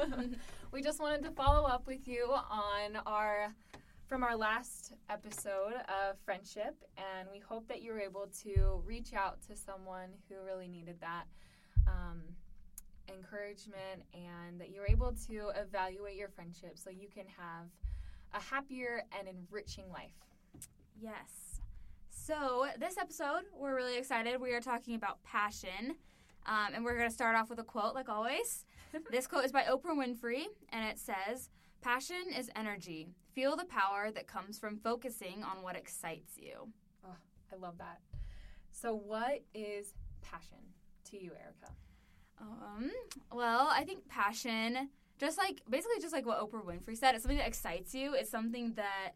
we just wanted to follow up with you on our from our last episode of friendship, and we hope that you were able to reach out to someone who really needed that um, encouragement, and that you were able to evaluate your friendship so you can have a happier and enriching life. Yes. So, this episode, we're really excited. We are talking about passion. Um, and we're going to start off with a quote, like always. this quote is by Oprah Winfrey, and it says Passion is energy. Feel the power that comes from focusing on what excites you. Oh, I love that. So, what is passion to you, Erica? Um, well, I think passion, just like basically just like what Oprah Winfrey said, it's something that excites you. It's something that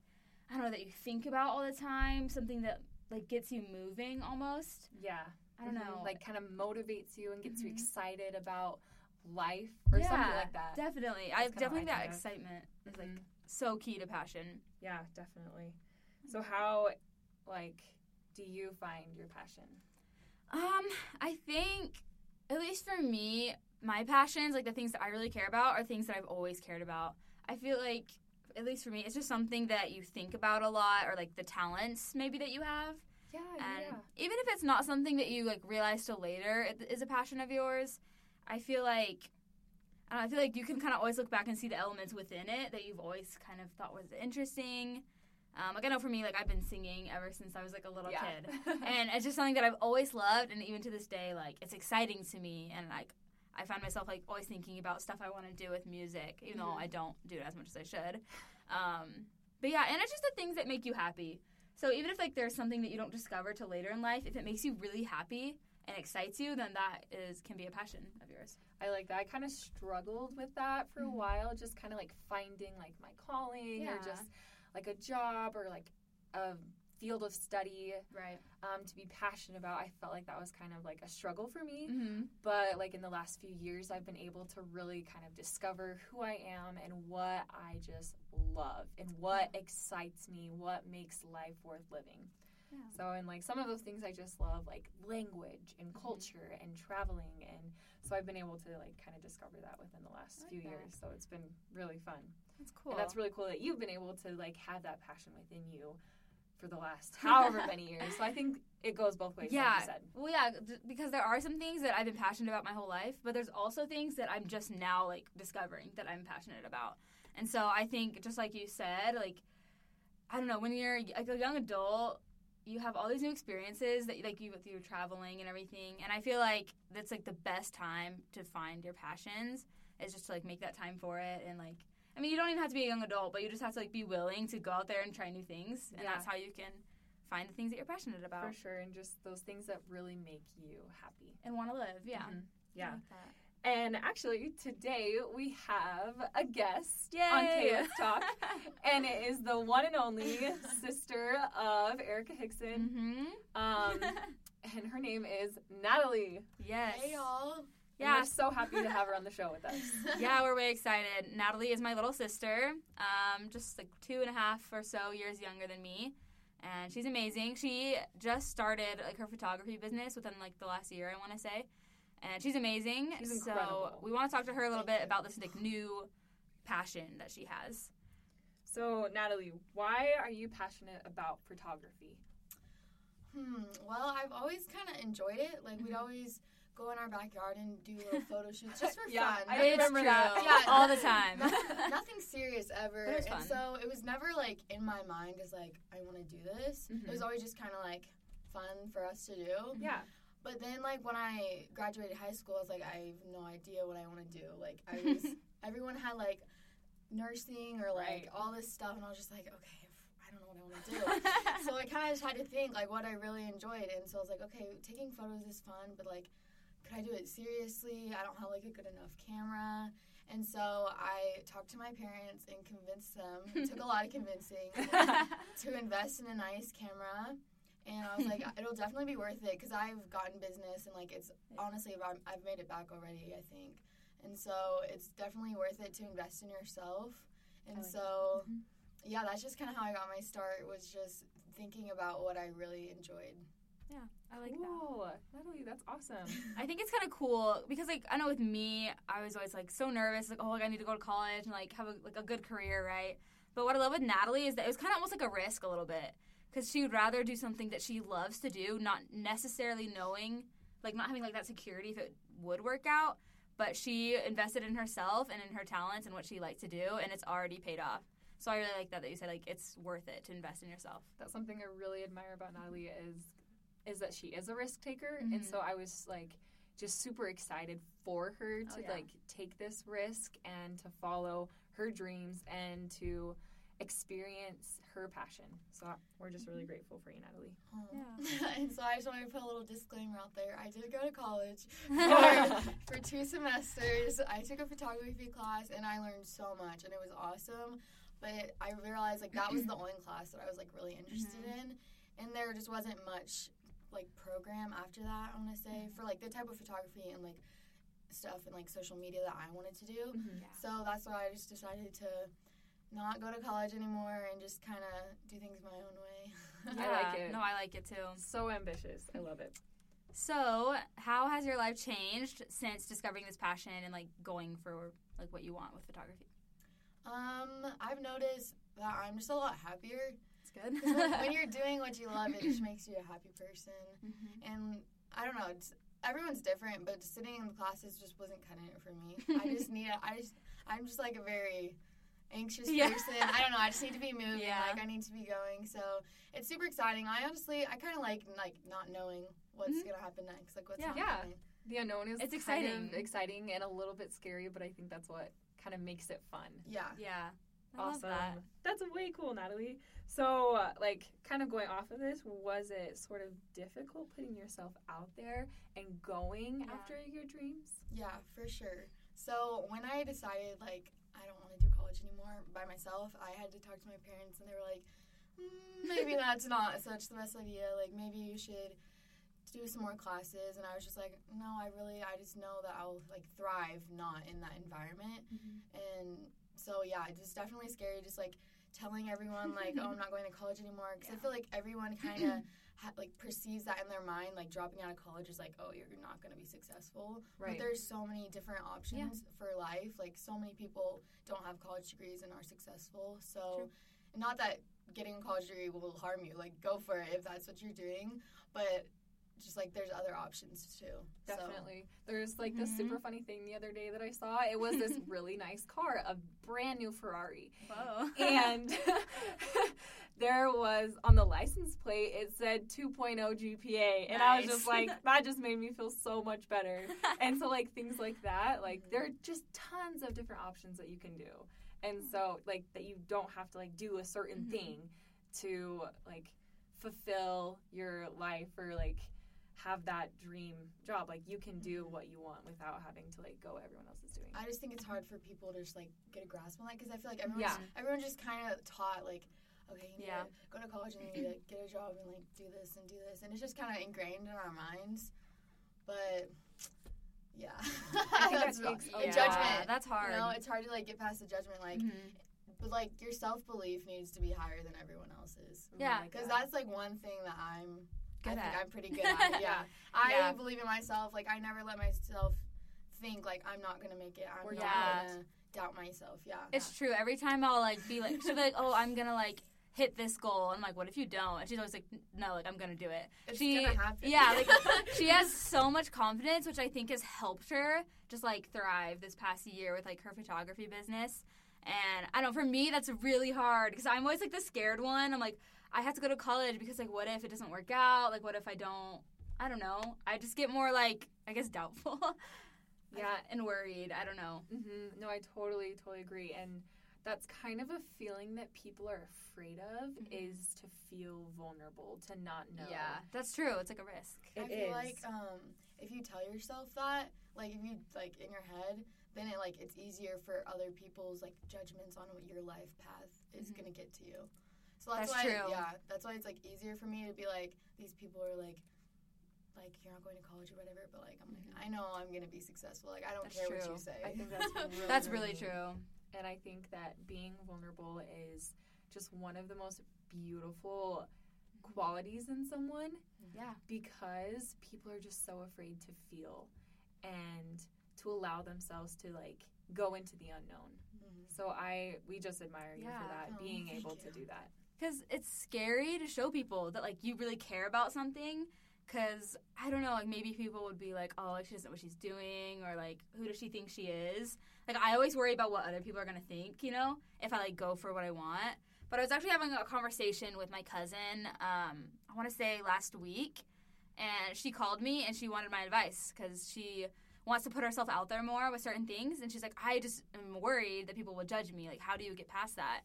I don't know that you think about all the time. Something that like gets you moving almost. Yeah. I don't know. Like kind of motivates you and gets you excited about life or yeah, something like that. Definitely, That's I definitely what think I that of. excitement is like Mhm. so key to passion. Yeah, definitely. So how like do you find your passion? Um, I think at least for me, my passions, like the things that I really care about, are things that I've always cared about. I feel like at least for me, it's just something that you think about a lot, or like the talents maybe that you have. Yeah, And even if it's not something that you like realize till later it is a passion of yours, I feel like I, know, I feel like you can kind of always look back and see the elements within it that you've always kind of thought was interesting. Um, like I know for me, like I've been singing ever since I was like a little Yeah. kid, and it's just something that I've always loved, and even to this day, like it's exciting to me, and like I find myself like always thinking about stuff I want to do with music, even though Mhm. I don't do it as much as I should. Um, but yeah, and it's just the things that make you happy. So even if like there's something that you don't discover till later in life, if it makes you really happy and excites you, then that is can be a passion of yours. I like that. I kind of struggled with that for a Mhm. while, just kind of like finding like my calling or just like a job or like a field of study Right. um, to be passionate about. I felt like that was kind of like a struggle for me. Mm-hmm. But like in the last few years, I've been able to really kind of discover who I am and what I just love and what excites me, what makes life worth living. Yeah. So, and like some of those things I just love, like language and Mm-hmm. culture and traveling. And so I've been able to like kind of discover that within the last like few that. years. So it's been really fun. That's cool. And that's really cool that you've been able to like have that passion within you for the last however many years. So I think it goes both ways, Yeah. like you said. Well, yeah, because there are some things that I've been passionate about my whole life, but there's also things that I'm just now like discovering that I'm passionate about. And so I think, just like you said, like I don't know, when you're like a young adult, you have all these new experiences that like you with you traveling and everything, and I feel like that's like the best time to find your passions is just to like make that time for it and like. I mean, you don't even have to be a young adult, but you just have to like be willing to go out there and try new things, and Yeah. that's how you can find the things that you're passionate about For sure. And just those things that really make you happy. and want to live. Yeah. Mhm. Yeah. Like. And actually, today we have a guest Yay! on Kayla's Talk. and it is the one and only sister of Erica Hickson. mm-hmm. Um, and her name is Natalie. yes. Hey y'all. And Yeah. we're so happy to have her on the show with us. yeah, we're way excited. Natalie is my little sister, um, just like two and a half or so years younger than me, and she's amazing. She just started like her photography business within like the last year, I want to say, and she's amazing. She's so incredible. we want to talk to her a little Thank bit about this like new passion that she has. So, Natalie, why are you passionate about photography? Hmm. Well, I've always kind of enjoyed it. Like we'd Mhm. always go in our backyard and do little photo shoots just for Yeah, fun. I It's remember true. that. Yeah. all the time. nothing, nothing serious ever. But it was and fun. so it was never like in my mind as like I want to do this. Mhm. It was always just kind of like fun for us to do. Yeah. But then like when I graduated high school, I was like I have no idea what I want to do. Like I was everyone had like nursing or like Right. all this stuff, and I was just like okay, I don't know what I want to do. so I kind of just had to think like what I really enjoyed, and so I was like, okay, taking photos is fun, but like, could I do it seriously? I don't have like a good enough camera, and so I talked to my parents and convinced them. It took a lot of convincing to invest in a nice camera. And I was like, it'll definitely be worth it because I've gotten business and like it's honestly I've, I've made it back already. I think, and so it's definitely worth it to invest in yourself. And like so, Mhm. yeah, that's just kind of how I got my start. Was just thinking about what I really enjoyed. Yeah, I like that. cool. Natalie, that's awesome. I think it's kind of cool because like I know with me, I was always like so nervous, like oh like I need to go to college and like have a, like a good career, right? But what I love with Natalie is that it was kind of almost like a risk a little bit because she would rather do something that she loves to do, not necessarily knowing, like not having like that security if it would work out. But she invested in herself and in her talents and what she liked to do, and it's already paid off. So I really like that that you said like it's worth it to invest in yourself. That's something I really admire about Natalie is is that she is a risk taker, and Mhm. so I was like just super excited for her to Oh, yeah. like take this risk and to follow her dreams and to experience her passion. So we're just really grateful for you, Natalie. Yeah. and so I just wanted to put a little disclaimer out there. I did go to college for, for two semesters. I took a photography class and I learned so much and it was awesome. But I realized like that was the only class that I was like really interested in, and there just wasn't much like program after that. I want to say for like the type of photography and like stuff and like social media that I wanted to do. Yeah. So that's why I just decided to not go to college anymore and just kind of do things my own way. I like it. No, I like it too. So ambitious. I love it. So, how has your life changed since discovering this passion and like going for like what you want with photography? um, I've noticed that I'm just a lot happier. It's good. 'Cause when, when you're doing what you love, it just makes you a happy person. Mhm. And I don't know, it's, everyone's different, but sitting in the classes just wasn't cutting it for me. I just need, a, I just, I'm just like a very anxious Yeah. person. I don't know. I just need to be moving. Yeah. Like I need to be going. So it's super exciting. I honestly, I kind of like like not knowing what's Mhm. gonna happen next. Like what's Yeah. not Yeah. happening. The unknown is It's kind exciting. of exciting and a little bit scary, but I think that's what kind of makes it fun. Yeah. Yeah. I awesome. love that. That's way cool, Natalie. So, uh, like, kind of going off of this, was it sort of difficult putting yourself out there and going Yeah. after your dreams? Yeah, for sure. So when I decided like I don't want to do college anymore by myself, I had to talk to my parents, and they were like, mm, "Maybe that's not such the best idea. Like maybe you should do some more classes." And I was just like, "No, I really, I just know that I'll like thrive not in that environment." And so yeah, it's just definitely scary. Just like telling everyone like, "Oh, I'm not going to college anymore," because I feel like everyone kind of. Ha- like perceives that in their mind, like dropping out of college is like, oh, you're not going to be successful. Right. But there's so many different options for life. Like so many people don't have college degrees and are successful. So, True. not that getting a college degree will harm you. Like go for it if that's what you're doing. But just like there's other options too. So, Definitely. There's like this Mhm. super funny thing the other day that I saw. It was this really nice car, a brand new Ferrari. Whoa. And there was on the license plate, it said 2.0 GPA. And I was just like, that just made me feel so much better. and so like things like that like there are just tons of different options that you can do and so like that you don't have to like do a certain Mhm. thing to like fulfill your life or like have that dream job like you can do Mhm. what you want without having to like go what everyone else is doing I just think it's hard for people to just like get a grasp on that because I feel like everyone's Yeah. everyone's just kind of taught like. Okay, you need Yeah. to go to college and to get a job and like do this and do this, and it's just kind of ingrained in our minds. But yeah, I think that's that takes a a judgment. lot. That's hard. You know, it's hard to like get past the judgment. Like, Mhm. but like your self belief needs to be higher than everyone else's. Yeah. Because that's like one thing that I'm. I Good think at. I'm pretty good at. It. Yeah, I Yeah. believe in myself. Like I never let myself think like I'm not gonna make it. I'm Or not doubt. gonna doubt myself. Yeah. It's true. Every time I'll like be like, she'll be like, oh, I'm gonna like hit this goal. I'm like, what if you don't? And she's always like, no, like I'm gonna do it. It's she, gonna happen. yeah, like she has so much confidence, which I think has helped her just like thrive this past year with like her photography business. And I don't. know For me, that's really hard because I'm always like the scared one. I'm like, I have to go to college because like, what if it doesn't work out? Like, what if I don't? I don't know. I just get more like, I guess, doubtful. Yeah. and worried. I don't know. hmm No, I totally, totally agree. And that's kind of a feeling that people are afraid of Mhm. is to feel vulnerable, to not know. Yeah, that's true. It's like a risk. I feel is. like um, if you tell yourself that, like if you like in your head, then it like it's easier for other people's like judgments on what your life path is Mhm. gonna get to you. So that's, That's why, true. yeah, that's why it's like easier for me to be like these people are like, like you're not going to college or whatever, but like I'm like I know I'm gonna be successful. Like I don't That's care what true. you say. I think that's really, That's really true. And I think that being vulnerable is just one of the most beautiful qualities in someone Yeah. because people are just so afraid to feel and to allow themselves to like go into the unknown. Mhm. So I we just admire you Yeah. for that, Oh, being able to do that. Because it's scary to show people that like you really care about something. Because I don't know, like maybe people would be like, "Oh, like she doesn't know what she's doing," or like, "Who does she think she is?" Like I always worry about what other people are gonna think, you know, if I like go for what I want. But I was actually having a conversation with my cousin. Um, I want to say last week, and she called me and she wanted my advice because she wants to put herself out there more with certain things, and she's like, "I just am worried that people will judge me. Like, how do you get past that?"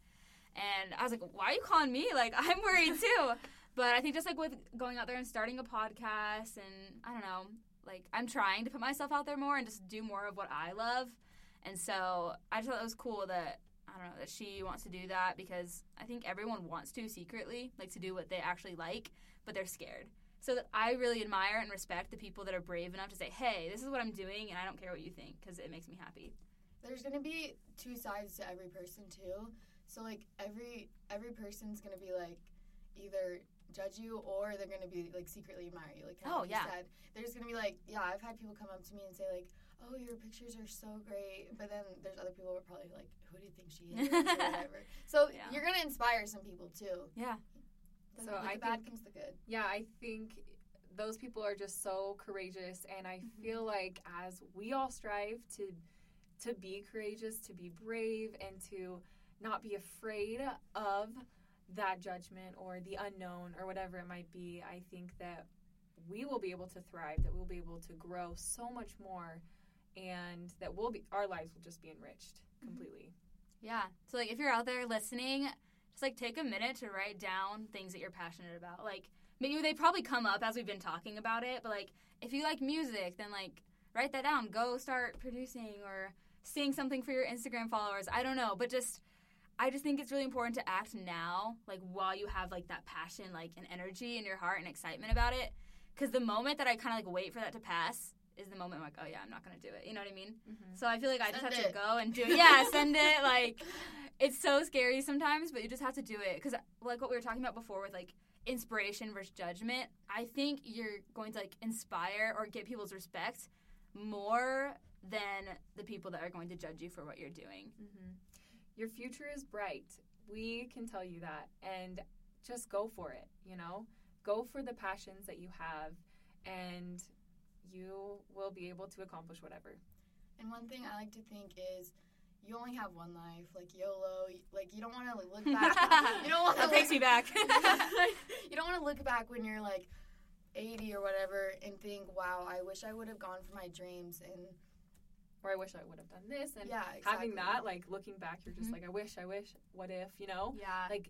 And I was like, why are you calling me? Like, I'm worried too. but I think just like with going out there and starting a podcast, and I don't know, like, I'm trying to put myself out there more and just do more of what I love. And so I just thought it was cool that, I don't know, that she wants to do that because I think everyone wants to secretly, like, to do what they actually like, but they're scared. So that I really admire and respect the people that are brave enough to say, hey, this is what I'm doing, and I don't care what you think because it makes me happy. There's gonna be two sides to every person too. So like every every person's gonna be like either judge you or they're gonna be like secretly admire you. Like kind Oh, of like yeah. you said. There's gonna be like yeah, I've had people come up to me and say like, Oh, your pictures are so great but then there's other people who are probably like, Who do you think she is? or whatever. So Yeah. you're gonna inspire some people too. Yeah. So I the bad think- comes the good. Yeah, I think those people are just so courageous and I Mhm. feel like as we all strive to to be courageous, to be brave and to not be afraid of that judgment or the unknown or whatever it might be, I think that we will be able to thrive, that we'll be able to grow so much more and that we'll be our lives will just be enriched mm-hmm. completely. Yeah. So like if you're out there listening, just like take a minute to write down things that you're passionate about. Like maybe they probably come up as we've been talking about it, but like if you like music, then like write that down. Go start producing or sing something for your Instagram followers. I don't know, but just I just think it's really important to act now, like while you have like that passion, like and energy in your heart and excitement about it. Because the moment that I kind of like wait for that to pass is the moment I'm like, oh yeah, I'm not gonna do it. You know what I mean? So I feel like I just have to go and do it. Yeah, send it. Like it's so scary sometimes, but you just have to do it because, like what we were talking about before with like inspiration versus judgment, I think you're going to like inspire or get people's respect more than the people that are going to judge you for what you're doing. hmm Your future is bright. We can tell you that. And just go for it, you know? Go for the passions that you have, and you will be able to accomplish whatever. And one thing I like to think is you only have one life, like YOLO. Like you don't want to like, look back. you don't want to that takes me back. you don't want to look back when you're like 80 or whatever and think, "Wow, I wish I would have gone for my dreams." And Or I wish I would have done this. And yeah, exactly. having that, like looking back, you're just Mhm. like, I wish, I wish, what if, you know? yeah. Like,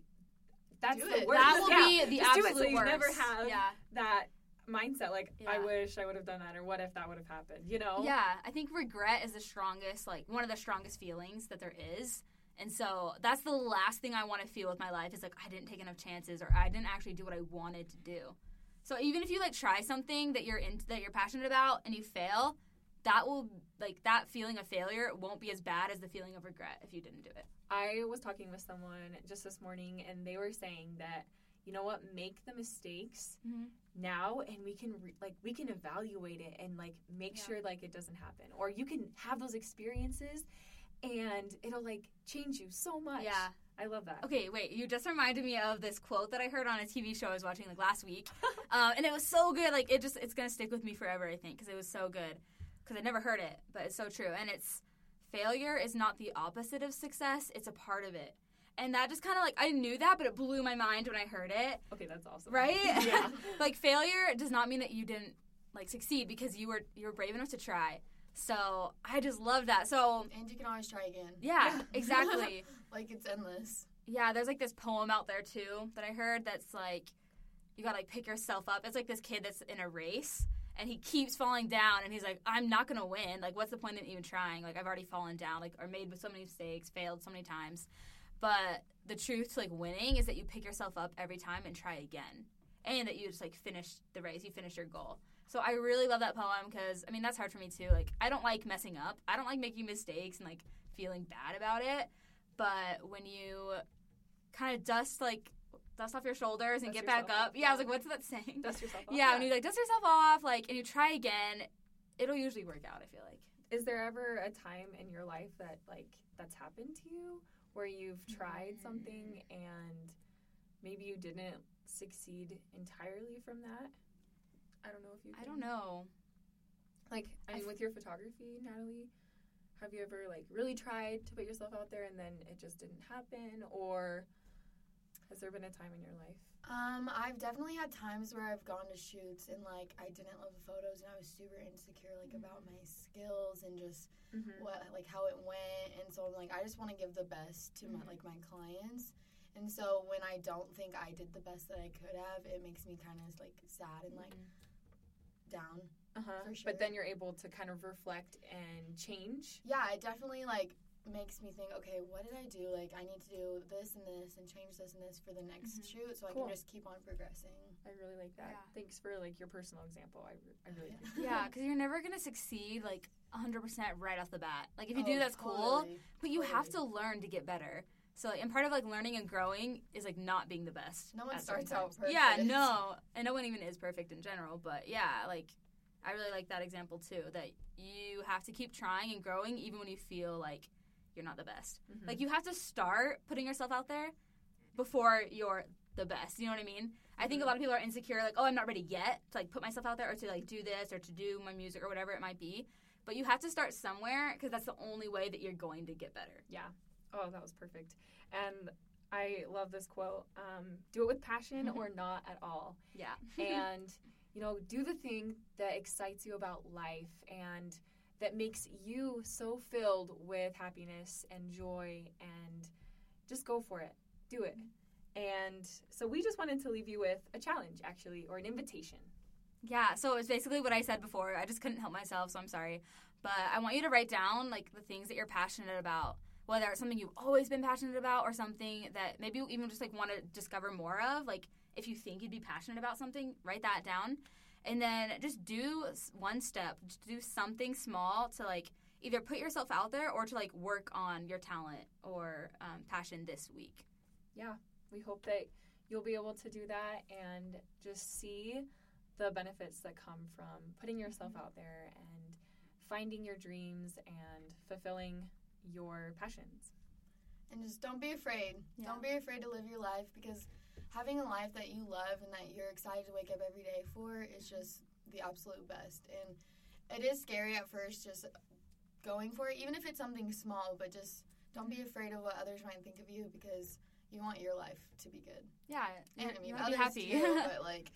that's Do the it. worst. that will Yeah, be the just do absolute it so you never have Yeah. that mindset. Like, I wish I would have done that, or what if that would have happened, you know? Yeah, I think regret is the strongest, like one of the strongest feelings that there is. And so that's the last thing I want to feel with my life is like I didn't take enough chances or I didn't actually do what I wanted to do. So even if you like try something that you're in that you're passionate about and you fail, that will like that feeling of failure won't be as bad as the feeling of regret if you didn't do it. I was talking with someone just this morning, and they were saying that you know what, make the mistakes Mhm. now, and we can re- like we can evaluate it and like make Yeah. sure like it doesn't happen, or you can have those experiences, and it'll like change you so much. Yeah. I love that. Okay, wait. You just reminded me of this quote that I heard on a TV show I was watching like last week, um, and it was so good. Like it just it's gonna stick with me forever. I think because it was so good. Because I never heard it, but it's so true. And it's failure is not the opposite of success; it's a part of it. And that just kind of like I knew that, but it blew my mind when I heard it. Okay, that's awesome. Right? yeah. like failure does not mean that you didn't like succeed because you were you were brave enough to try. So I just love that. So and you can always try again. yeah, exactly. like it's endless. Yeah, there's like this poem out there too that I heard that's like you gotta like pick yourself up. It's like this kid that's in a race and he keeps falling down and he's like, I'm not gonna win. Like what's the point of even trying? Like I've already fallen down, like or made so many mistakes, failed so many times. But the truth to like winning is that you pick yourself up every time and try again. And that you just like finish the race, you finish your goal. So I really love that poem because I mean that's hard for me too. Like I don't like messing up. I don't like making mistakes and like feeling bad about it. But when you kind of dust like dust off your shoulders and Dust get back up. Yeah, I was like, what's that saying? Dust yourself off. yeah, when you like dust yourself off, like, and you try again, it'll usually work out. I feel like. Is there ever a time in your life that like that's happened to you where you've tried Mm. something and maybe you didn't succeed entirely from that? I don't know if you. I don't know. Like, I mean, with your photography, Natalie, have you ever like really tried to put yourself out there and then it just didn't happen, or has there been a time in your life? Um, I've definitely had times where I've gone to shoots and like I didn't love the photos and I was super insecure like about my skills and just Mm-hmm. what like how it went and so I'm like I just want to give the best to my Mhm. like my clients. And so when I don't think I did the best that I could have, it makes me kind of like sad and like down. Uh-huh. Sure. But then you're able to kind of reflect and change. Yeah, I definitely like makes me think, okay, what did I do? Like I need to do this and this and change this and this for the next Mhm. shoot so I can just keep on progressing. I really like that. Yeah. Thanks for like your personal example. I, re- I really Yeah. appreciate Yeah, because you're never gonna succeed like 100% right off the bat. Like if you Oh, do, that's cool, but you have to learn to get better. So, like, and part of like learning and growing is like not being the best. No one starts out perfect. Yeah, no, and no one even is perfect in general. But yeah, like I really like that example too. That you have to keep trying and growing even when you feel like you're not the best. Mhm. Like you have to start putting yourself out there before you're the best. You know what I mean? I think a Mhm. lot of people are insecure, like, oh, I'm not ready yet to like put myself out there or to like do this or to do my music or whatever it might be. But you have to start somewhere because that's the only way that you're going to get better. Yeah. Oh, that was perfect. And I love this quote um, do it with passion or not at all. Yeah. And, you know, do the thing that excites you about life and that makes you so filled with happiness and joy and just go for it. Do it. And so we just wanted to leave you with a challenge, actually, or an invitation. Yeah, so it's basically what I said before. I just couldn't help myself, so I'm sorry. But I want you to write down like the things that you're passionate about, whether it's something you've always been passionate about or something that maybe you even just like want to discover more of. Like if you think you'd be passionate about something, write that down. And then just do one step, just do something small to like either put yourself out there or to like work on your talent or um, passion this week. yeah, we hope that you'll be able to do that and just see the benefits that come from putting yourself out there and finding your dreams and fulfilling your passions. And just don't be afraid. Yeah. Don't be afraid to live your life because having a life that you love and that you're excited to wake up every day for is just the absolute best. And it is scary at first just going for it, even if it's something small, but just don't be afraid of what others might think of you because you want your life to be good. Yeah, And I mean, you want others be happy. too, but like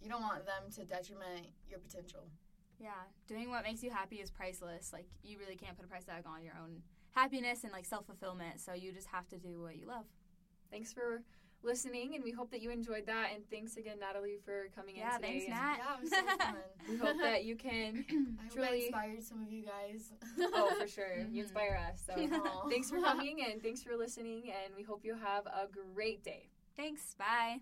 you don't want them to detriment your potential. Yeah, doing what makes you happy is priceless. Like you really can't put a price tag on your own happiness and like self fulfillment. So you just have to do what you love. Thanks for listening, and we hope that you enjoyed that. And thanks again, Natalie, for coming Yeah, in today. thanks, Nat. Yeah, it was so fun. We hope that you can. I hope I Truly- inspired some of you guys. Oh, for sure. Mhm. You inspire us. So Aw. thanks for coming and thanks for listening. And we hope you have a great day. Thanks. Bye.